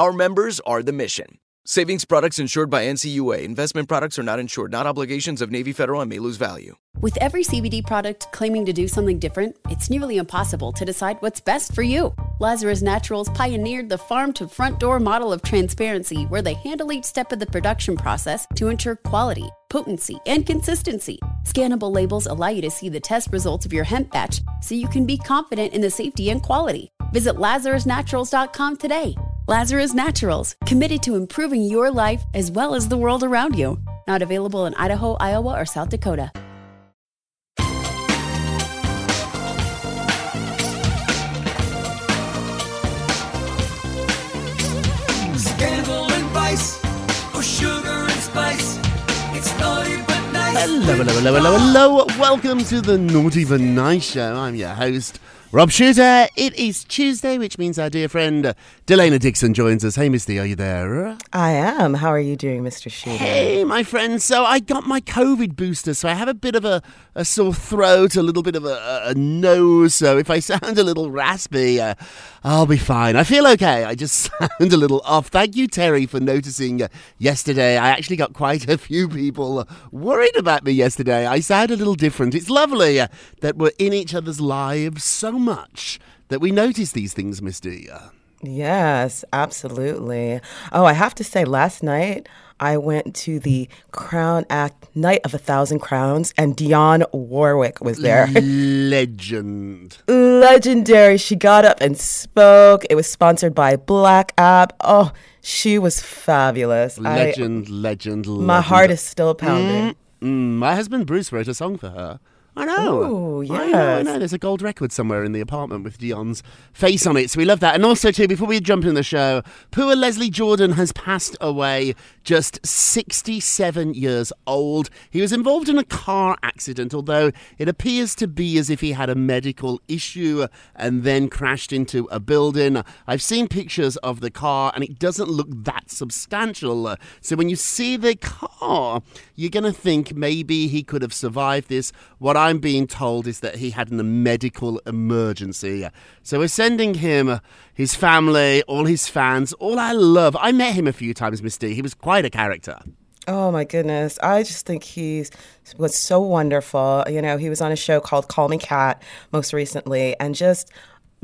Our members are the mission. Savings products insured by NCUA. Investment products are not insured, not obligations of Navy Federal and may lose value. With every CBD product claiming to do something different, it's nearly impossible to decide what's best for you. Lazarus Naturals pioneered the farm to front door model of transparency where they handle each step of the production process to ensure quality, potency, and consistency. Scannable labels allow you to see the test results of your hemp batch so you can be confident in the safety and quality. Visit LazarusNaturals.com today. Lazarus Naturals, committed to improving your life as well as the world around you. Not available in Idaho, Iowa, or South Dakota. Scandal and vice, or sugar and spice. It's naughty but nice. Hello, hello, hello, hello, hello. Welcome to the Naughty but Nice Show. I'm your host, Rob Shuter. It is Tuesday, which means our dear friend Delana Dixon joins us. Hey, Misty, are you there? I am. How are you doing, Mr. Shuter? Hey, my friend. So I got my COVID booster, so I have a bit of a, a sore throat, a little bit of a, a- nose. So if I sound a little raspy, uh, I'll be fine. I feel okay. I just sound a little off. Thank you, Terry, for noticing uh, yesterday. I actually got quite a few people uh, worried about me yesterday. I sound a little different. It's lovely uh, that we're in each other's lives so much that we notice these things, Misty. Yes, absolutely. Oh, I have to say, last night I went to the Crown Act Night of a Thousand Crowns, and Dionne Warwick was there. legend. Legendary. She got up and spoke. It was sponsored by Black App. Oh, she was fabulous. I- Legend, legend, legend. my heart is still pounding. Mm, my husband Bruce wrote a song for her. I know. Ooh, I know, I know. There's a gold record somewhere in the apartment with Dionne's face on it. So we love that. And also, too, before we jump in the show, poor Leslie Jordan has passed away just 67 years old. He was involved in a car accident, although it appears to be as if he had a medical issue and then crashed into a building. I've seen pictures of the car and it doesn't look that substantial. So when you see the car, you're going to think maybe he could have survived this. What I'm being told is that he had a medical emergency. So we're sending him, uh, his family, all his fans, all our love. I met him a few times, Miss Misty. He was quite a character. Oh my goodness. I just think he's was so wonderful. You know, he was on a show called Call Me Kat most recently and just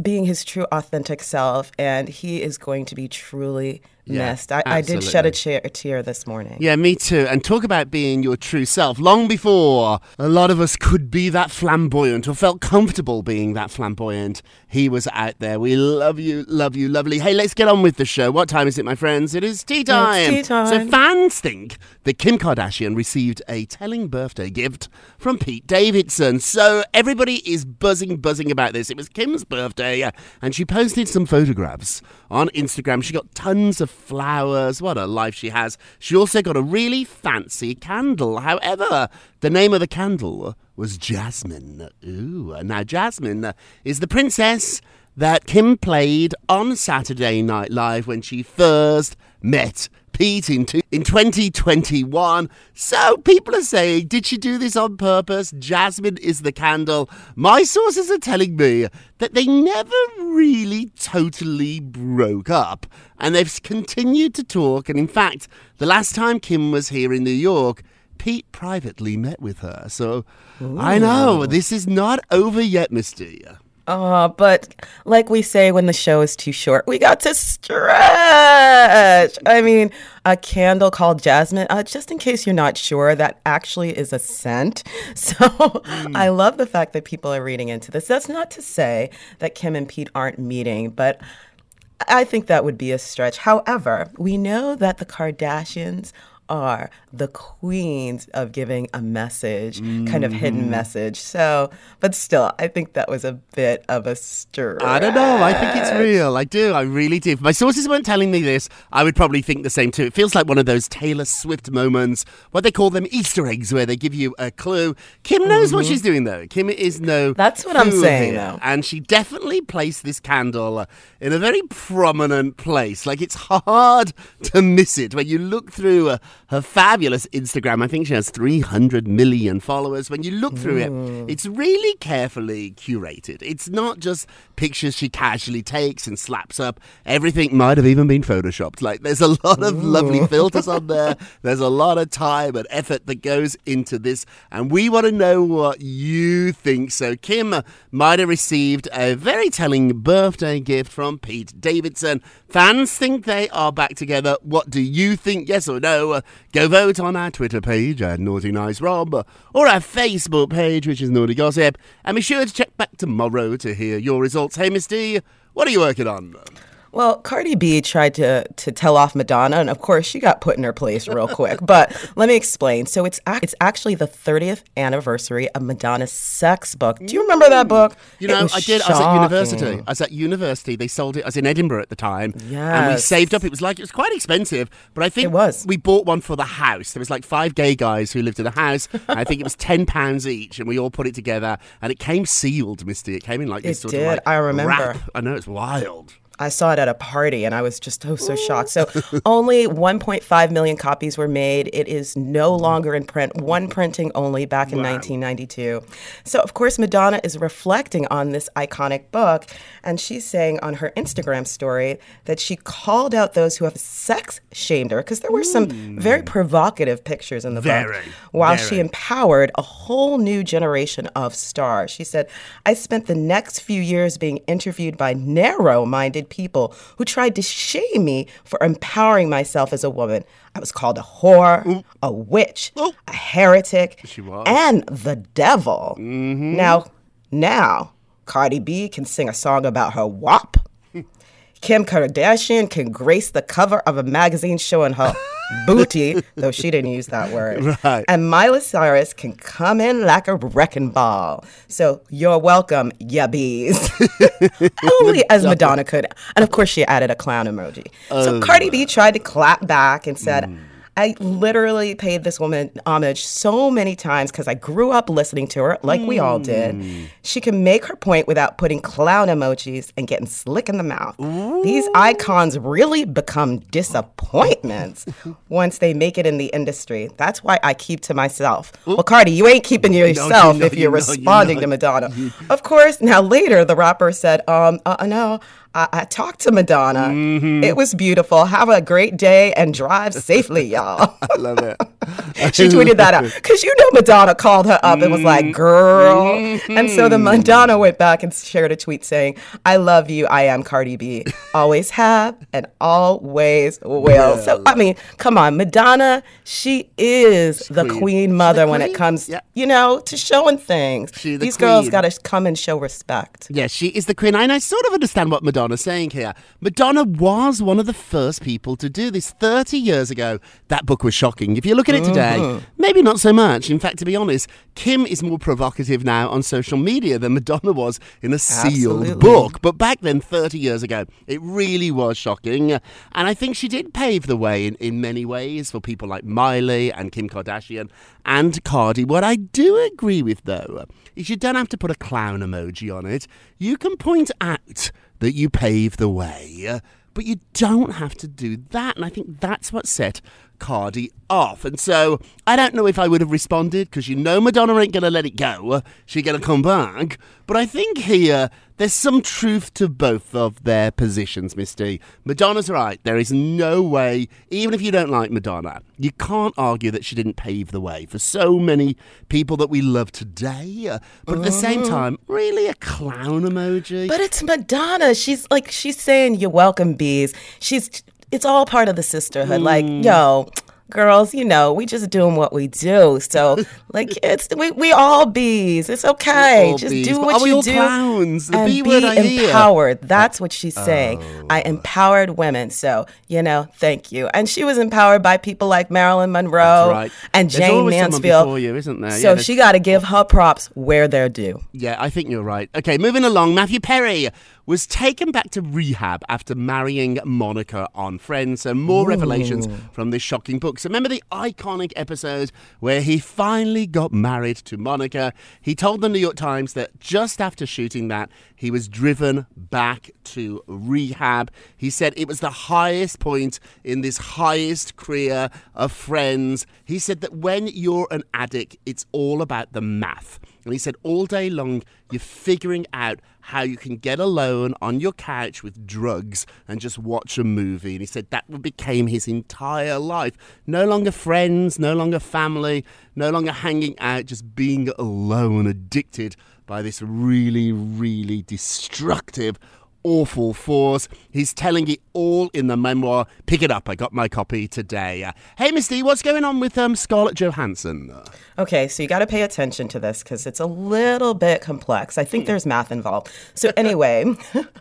being his true authentic self and he is going to be truly Yeah, missed. I, I did shed a, cheer, a tear this morning. Yeah, me too. And talk about being your true self. Long before a lot of us could be that flamboyant or felt comfortable being that flamboyant, he was out there. We love you, love you, lovely. Hey, let's get on with the show. What time is it, my friends? It is tea time. tea time. So fans think that Kim Kardashian received a telling birthday gift from Pete Davidson. So everybody is buzzing, buzzing about this. It was Kim's birthday, and she posted some photographs on Instagram. She got tons of flowers. What a life she has. She also got a really fancy candle. However, the name of the candle was Jasmine. Ooh, now Jasmine is the princess that Kim played on Saturday Night Live when she first met Pete in, two, in 2021. So people are saying, did she do this on purpose? Jasmine is the candle. My sources are telling me that they never really totally broke up and they've continued to talk. And in fact, the last time Kim was here in New York, Pete privately met with her. So I know oh. this is not over yet, Misty. Uh, but like we say when the show is too short, we got to stretch. I mean, a candle called jasmine, uh, just in case you're not sure, that actually is a scent. So I love the fact that people are reading into this. That's not to say that Kim and Pete aren't meeting, but I think that would be a stretch. However, we know that the Kardashians are the queens of giving a message, kind of hidden message. So, but still, I think that was a bit of a stir. I don't know. I think it's real. I do. I really do. If my sources weren't telling me this, I would probably think the same too. It feels like one of those Taylor Swift moments, what they call them Easter eggs, where they give you a clue. Kim knows what she's doing, though. Kim is no. That's what I'm saying, here. though. And she definitely placed this candle in a very prominent place. Like it's hard to miss it when you look through uh, her fabulous Instagram. I think she has 300 million followers. When you look through it, mm. it's really carefully curated. It's not just pictures she casually takes and slaps up. Everything might have even been photoshopped. Like there's a lot of lovely filters on there. There's a lot of time and effort that goes into this, and we want to know what you think. So Kim might have received a very telling birthday gift from Pete Davidson. Fans think they are back together. What do you think? Yes or no? Go vote on our Twitter page at Naughty Nice Rob or our Facebook page, which is Naughty Gossip. And be sure to check back tomorrow to hear your results. Hey, Miss D, what are you working on? Well, Cardi B tried to to tell off Madonna, and of course she got put in her place real quick. But let me explain. So it's ac- it's actually the 30th anniversary of Madonna's sex book. Do you remember that book? Mm. You know, I did. I was at university. I was at university. They sold it. I was in Edinburgh at the time. Yeah. And we saved up. It was like, it was quite expensive, but I think It was. we bought one for the house. There was like five gay guys who lived in a house. I think it was £10 each, and we all put it together. And it came sealed, Misty. It came in like this It sort did. of like I remember. wrap. I know, it's wild. I saw it at a party and I was just oh so shocked. So only 1.5 million copies were made. It is no mm. longer in print. One printing only back in 1992. So of course Madonna is reflecting on this iconic book and she's saying on her Instagram story that she called out those who have sex shamed her because there were some mm. very provocative pictures in the book Very, while she empowered a whole new generation of stars. She said, I spent the next few years being interviewed by narrow minded people who tried to shame me for empowering myself as a woman. I was called a whore, a witch, a heretic, and the devil. Now, now, Cardi B can sing a song about her WAP. Kim Kardashian can grace the cover of a magazine showing her booty, though she didn't use that word. Right. And Miley Cyrus can come in like a wrecking ball. So you're welcome, ya bees. Only as Madonna could. And of course, she added a clown emoji. so oh, Cardi B tried to clap back and said, hmm. I literally paid this woman homage so many times because I grew up listening to her, like we all did. She can make her point without putting clown emojis and getting slick in the mouth. These icons really become disappointments once they make it in the industry. That's why I keep to myself. Well, Cardi, you ain't keeping to yourself know, if you you're know, you responding know. to Madonna. Of course, now later the rapper said, um, uh, no, I, I talked to Madonna. Mm-hmm. It was beautiful. Have a great day and drive safely, y'all. I love it. she tweeted that out because you know Madonna called her up and was Mm-hmm. like, "Girl," and so the Madonna went back and shared a tweet saying, "I love you. I am Cardi B. Always have and always will." So I mean, come on, Madonna. She is the queen. queen, mother the when it comes, Yeah. you know, to showing things. The These girls got to come and show respect. Yes, she is the queen. And I sort of understand what Madonna's saying here. Madonna was one of the first people to do this 30 years ago. That book was shocking. If you look at it today, Mm-hmm. maybe not so much. In fact, to be honest, Kim is more provocative now on social media than Madonna was in a sealed Absolutely. book. But back then, 30 years ago, it really was shocking. And I think she did pave the way in, in many ways for people like Miley and Kim Kardashian and Cardi. What I do agree with, though, is you don't have to put a clown emoji on it. You can point out that you pave the way. But you don't have to do that. And I think that's what set Cardi off. And so I don't know if I would have responded because you know Madonna ain't going to let it go. She's going to come back. But I think here there's some truth to both of their positions, Misty. Madonna's right. There is no way, even if you don't like Madonna, you can't argue that she didn't pave the way for so many people that we love today. But at the same uh-huh. time, really a clown emoji. But it's Madonna. She's like she's saying you're welcome, bees. She's it's all part of the sisterhood. Like, mm. yo, girls, you know, we just doing what we do. So, like, it's we, we all bees. It's okay. just bees. do what you do clowns? The and B be I hear. empowered. That's what she's saying. Oh. I empowered women. So, you know, thank you. And she was empowered by people like Marilyn Monroe right. and Jayne Mansfield. you, isn't there? So there's- she got to give her props where they're due. Yeah, I think you're right. Okay, moving along. Matthew Perry was taken back to rehab after marrying Monica on Friends. So more revelations from this shocking book. So remember the iconic episode where he finally got married to Monica? He told the New York Times that just after shooting that, he was driven back to rehab. He said it was the highest point in this highest career of Friends. He said that when you're an addict, it's all about the math. And he said all day long, you're figuring out how you can get alone on your couch with drugs and just watch a movie. And he said that became his entire life. No longer friends, no longer family, no longer hanging out, just being alone, addicted by this really, really destructive awful force. He's telling it all in the memoir. Pick it up. I got my copy today. Uh, hey, Misty, what's going on with um, Scarlett Johansson? Okay, so you got to pay attention to this because it's a little bit complex. I think there's math involved. So, anyway,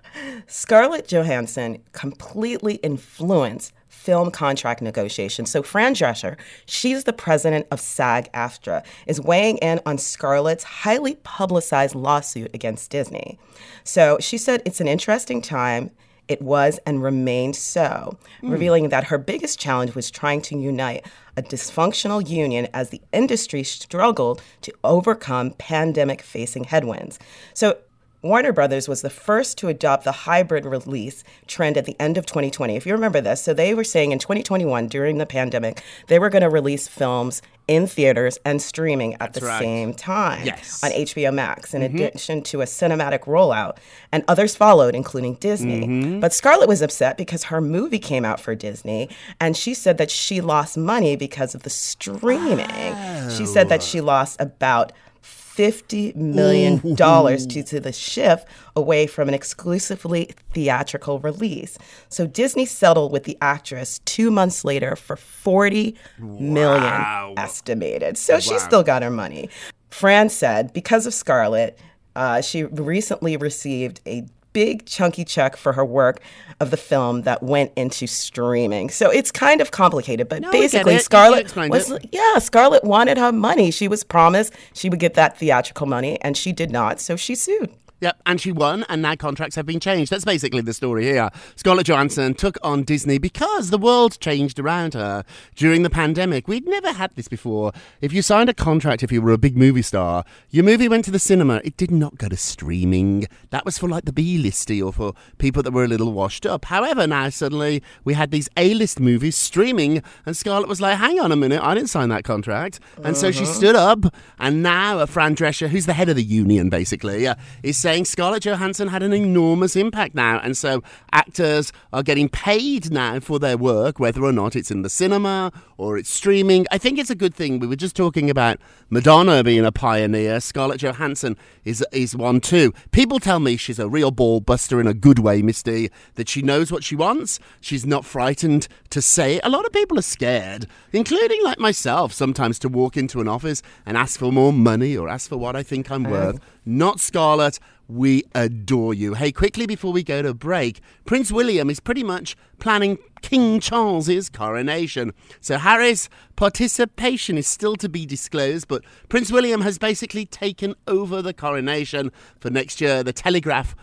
Scarlett Johansson completely influenced film contract negotiations. So, Fran Drescher, she's the president of SAG AFTRA, is weighing in on Scarlett's highly publicized lawsuit against Disney. So, she said it's an interesting time. It was and remained so, hmm. revealing that her biggest challenge was trying to unite a dysfunctional union as the industry struggled to overcome pandemic facing headwinds. So, Warner Brothers was the first to adopt the hybrid release trend at the end of 2020. If you remember this, so they were saying in 2021 during the pandemic, they were going to release films in theaters and streaming at the right. same time Yes. on HBO Max, in mm-hmm. addition to a cinematic rollout. And others followed, including Disney. Mm-hmm. But Scarlett was upset because her movie came out for Disney, and she said that she lost money because of the streaming. She said that oh. she lost about $50 million due to the shift away from an exclusively theatrical release. So Disney settled with the actress two months later for $40 million estimated. So she still got her money. Fran said because of Scarlett, uh, she recently received a big chunky check for her work of the film that went into streaming. So it's kind of complicated, but No, basically Scarlett was it. yeah, Scarlett wanted her money. She was promised she would get that theatrical money and she did not, so she sued. Yep, and she won, and now contracts have been changed. That's basically the story here. Scarlett Johansson took on Disney because the world changed around her during the pandemic. We'd never had this before. If you signed a contract, if you were a big movie star, your movie went to the cinema. It did not go to streaming. That was for like the B-listy or for people that were a little washed up. However, now suddenly we had these A-list movies streaming, and Scarlett was like, "Hang on a minute, I didn't sign that contract." And so she stood up, and now uh, Fran Drescher, who's the head of the union, basically, uh, is saying Scarlett Johansson had an enormous impact now, and so actors are getting paid now for their work, whether or not it's in the cinema or it's streaming. I think it's a good thing. We were just talking about Madonna being a pioneer. Scarlett Johansson is is one too. People tell me she's a real ball buster in a good way, Misty. That she knows what she wants. She's not frightened to say it. A lot of people are scared, including like myself, sometimes to walk into an office and ask for more money or ask for what I think I'm oh. worth. Not Scarlett. We adore you. Hey, quickly before we go to break, Prince William is pretty much planning King Charles's coronation. So Harry's participation is still to be disclosed, but Prince William has basically taken over the coronation for next year. The Telegraph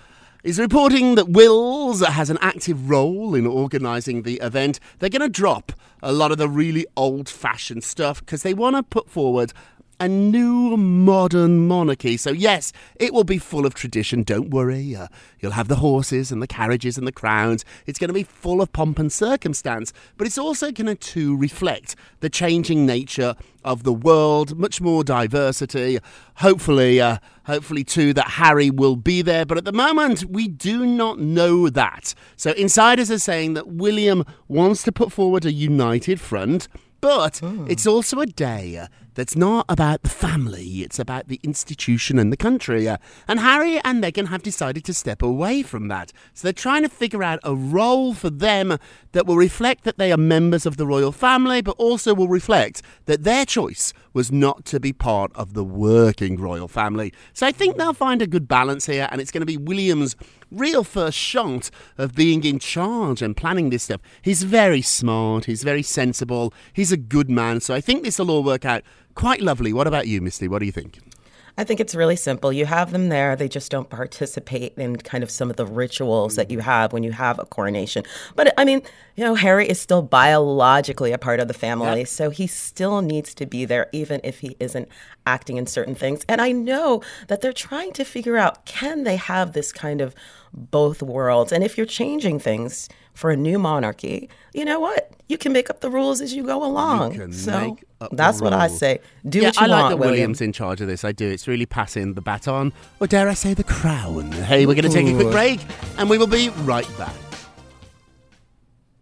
is reporting that Wills has an active role in organising the event. They're going to drop a lot of the really old fashioned stuff because they want to put forward a new modern monarchy. So, yes, it will be full of tradition. Don't worry. Uh, you'll have the horses and the carriages and the crowns. It's going to be full of pomp and circumstance, but it's also going to reflect the changing nature of the world, much more diversity. Hopefully, uh, hopefully too that Harry will be there, but at the moment we do not know that. So insiders are saying that William wants to put forward a united front. But it's also a day that's not about the family, it's about the institution and the country. Uh, And Harry and Meghan have decided to step away from that. So they're trying to figure out a role for them that will reflect that they are members of the royal family, but also will reflect that their choice was not to be part of the working royal family. So I think they'll find a good balance here, and it's going to be William's real first shot of being in charge and planning this stuff. He's very smart, he's very sensible, he's a good man. So I think this will all work out quite lovely. What about you, Misty? What do you think? I think it's really simple. You have them there, they just don't participate in kind of some of the rituals that you mm-hmm. have when you have a coronation. But I mean, you know, Harry is still biologically a part of the family, so he still needs to be there even if he isn't acting in certain things. And I know that they're trying to figure out can they have this kind of both worlds? And if you're changing things for a new monarchy, you know what? You can make up the rules as you go along. can so make up the that's what I say. Do yeah, what you I like want, that William. William's in charge of this. I do. It's really passing the baton, or dare I say, the crown. Hey, we're going to take a quick break, and we will be right back.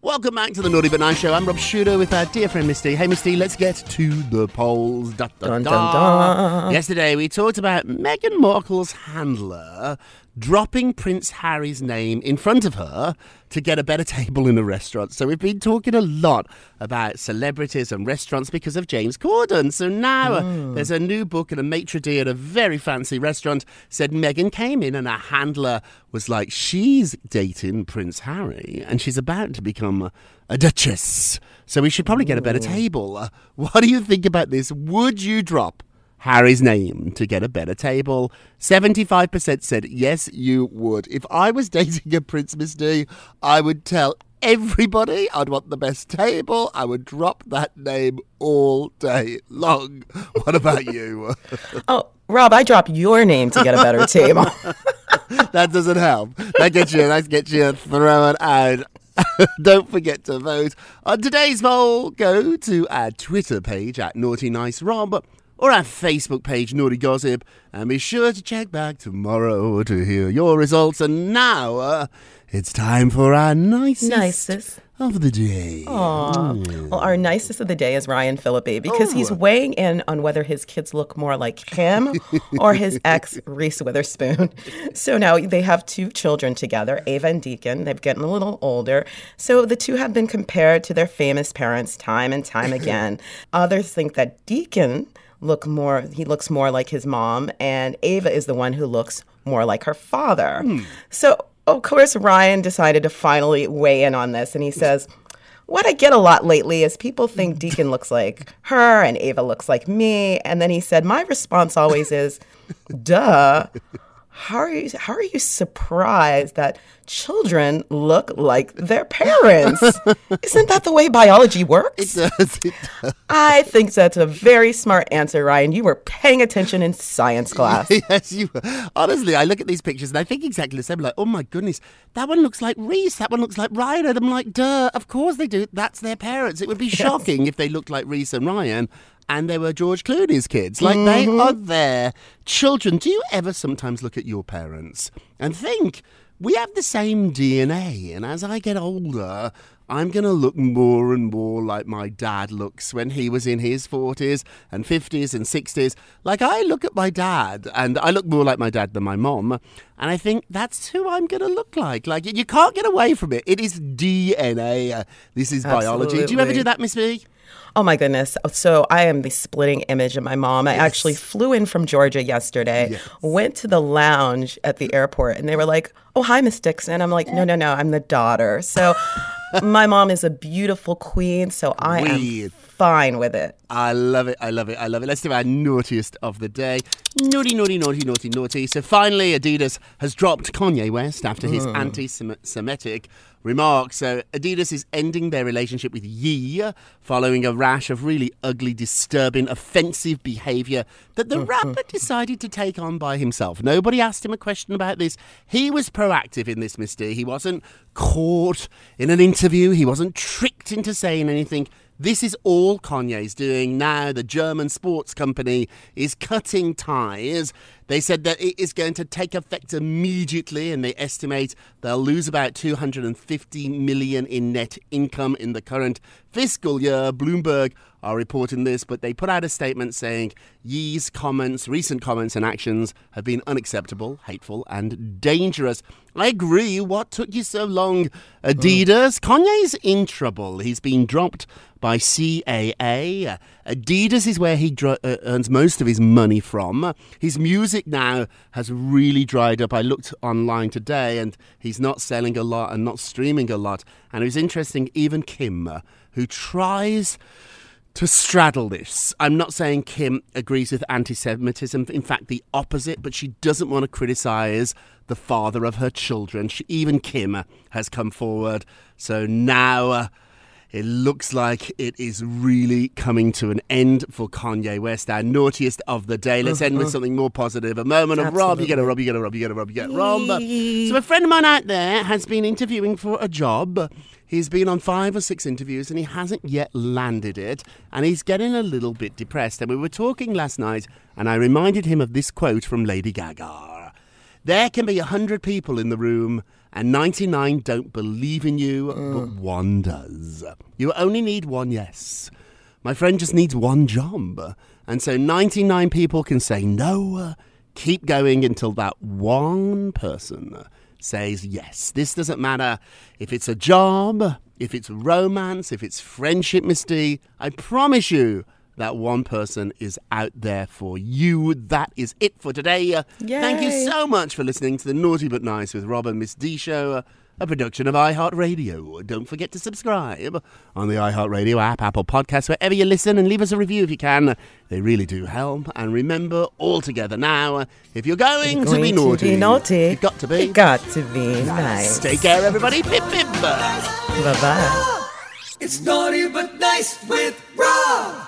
Welcome back to the Naughty But Nice Show. I'm Rob Shuter with our dear friend Misty. Hey, Misty, let's get to the polls. Da, da, Dun, da. dun, dun. Yesterday, we talked about Meghan Markle's handler dropping Prince Harry's name in front of her to get a better table in a restaurant. So we've been talking a lot about celebrities and restaurants because of James Corden. So now uh, there's a new book and a maitre d' at a very fancy restaurant said Meghan came in and her handler was like, she's dating Prince Harry and she's about to become a, a duchess. So we should probably get a better table. Uh, what do you think about this? Would you drop Harry's name to get a better table. 75% said yes, you would. If I was dating a Prince Miss D, I would tell everybody I'd want the best table. I would drop that name all day long. What about you? Oh, Rob, I drop your name to get a better table. that doesn't help. That gets you. That gets you thrown out. Don't forget to vote on today's poll. Go to our Twitter page at Naughty Nice Rob or our Facebook page Naughty Gossip, and be sure to check back tomorrow to hear your results. And now uh, it's time for our nicest, Nicest. of the day. Aw. Well, our nicest of the day is Ryan Phillippe because he's weighing in on whether his kids look more like him or his ex, Reese Witherspoon. So now they have two children together, Ava and Deacon. They've gotten a little older. So the two have been compared to their famous parents time and time again. Others think that Deacon look more he looks more like his mom and Ava is the one who looks more like her father. Hmm. So of course Ryan decided to finally weigh in on this and he says what I get a lot lately is people think Deacon looks like her and Ava looks like me. And then he said, My response always is, duh. How are you how are you surprised that children look like their parents? Isn't that the way biology works? It Does it- does, I think that's a very smart answer, Ryan. You were paying attention in science class. yes, you. were. Honestly, I look at these pictures and I think exactly the same. Like, oh my goodness, that one looks like Reese. That one looks like Ryan. And I'm like, duh. Of course they do. That's their parents. It would be shocking if they looked like Reese and Ryan. And they were George Clooney's kids. Like, they mm-hmm. are their children. Do you ever sometimes look at your parents and think, we have the same DNA? And as I get older, I'm going to look more and more like my dad looks when he was in his 40s and 50s and 60s. Like, I look at my dad, and I look more like my dad than my mom, and I think that's who I'm going to look like. Like, you can't get away from it. It is DNA. This is biology. Do you ever do that, Miss B? Oh my goodness. So I am the splitting image of my mom. I actually flew in from Georgia yesterday, went to the lounge at the airport, and they were like, Oh, hi, Miss Dixon. I'm like, No, no, no, I'm the daughter. So my mom is a beautiful queen, so I am fine with it. I love it. I love it. I love it. Let's do our naughtiest of the day. Naughty, naughty, naughty, naughty, naughty. So finally, Adidas has dropped Kanye West after his hmm. anti Semitic remarks. So Adidas is ending their relationship with Ye following a rash of really ugly, disturbing, offensive behaviour that the rapper decided to take on by himself. Nobody asked him a question about this. He was proactive in this, Mister. He wasn't caught in an interview. He wasn't tricked into saying anything. This is all Kanye's doing now. The German sports company is cutting ties. They said that it is going to take effect immediately, and they estimate they'll lose about 250 million in net income in the current fiscal year. Bloomberg are reporting this, but they put out a statement saying Ye's comments, recent comments and actions have been unacceptable, hateful, and dangerous. I agree. What took you so long, Adidas? Kanye's in trouble. He's been dropped by CAA. Adidas is where he uh, earns most of his money from. His music now has really dried up. I looked online today and he's not selling a lot and not streaming a lot. And it was interesting, even Kim, who tries to straddle this. I'm not saying Kim agrees with anti Semitism, in fact, the opposite, but she doesn't want to criticize the father of her children. She, even Kim has come forward. So now. Uh, it looks like it is really coming to an end for Kanye West, our naughtiest of the day. Let's end with something more positive. A moment of Rob, you get a Rob, you get a Rob, you get a Rob, you get a Rob. So a friend of mine out there has been interviewing for a job. He's been on five or six interviews and he hasn't yet landed it. And he's getting a little bit depressed. And we were talking last night and I reminded him of this quote from Lady Gaga. There can be a hundred people in the room and 99 don't believe in you, but one does. You only need one yes. My friend just needs one job. And so 99 people can say no, keep going until that one person says yes. This doesn't matter if it's a job, if it's romance, if it's friendship, Miss D. I promise you that one person is out there for you. That is it for today. Uh, Thank you so much for listening to the Naughty But Nice with Rob and Miss D show. a production of iHeartRadio. Don't forget to subscribe on the iHeartRadio app, Apple Podcasts, wherever you listen, and leave us a review if you can. They really do help. And remember, all together now, if you're going, to, Going be to naughty, be naughty. you've got to be. It got to be nice. Take care, everybody. Pip, pip. Bye bye. It's naughty but nice with Rob.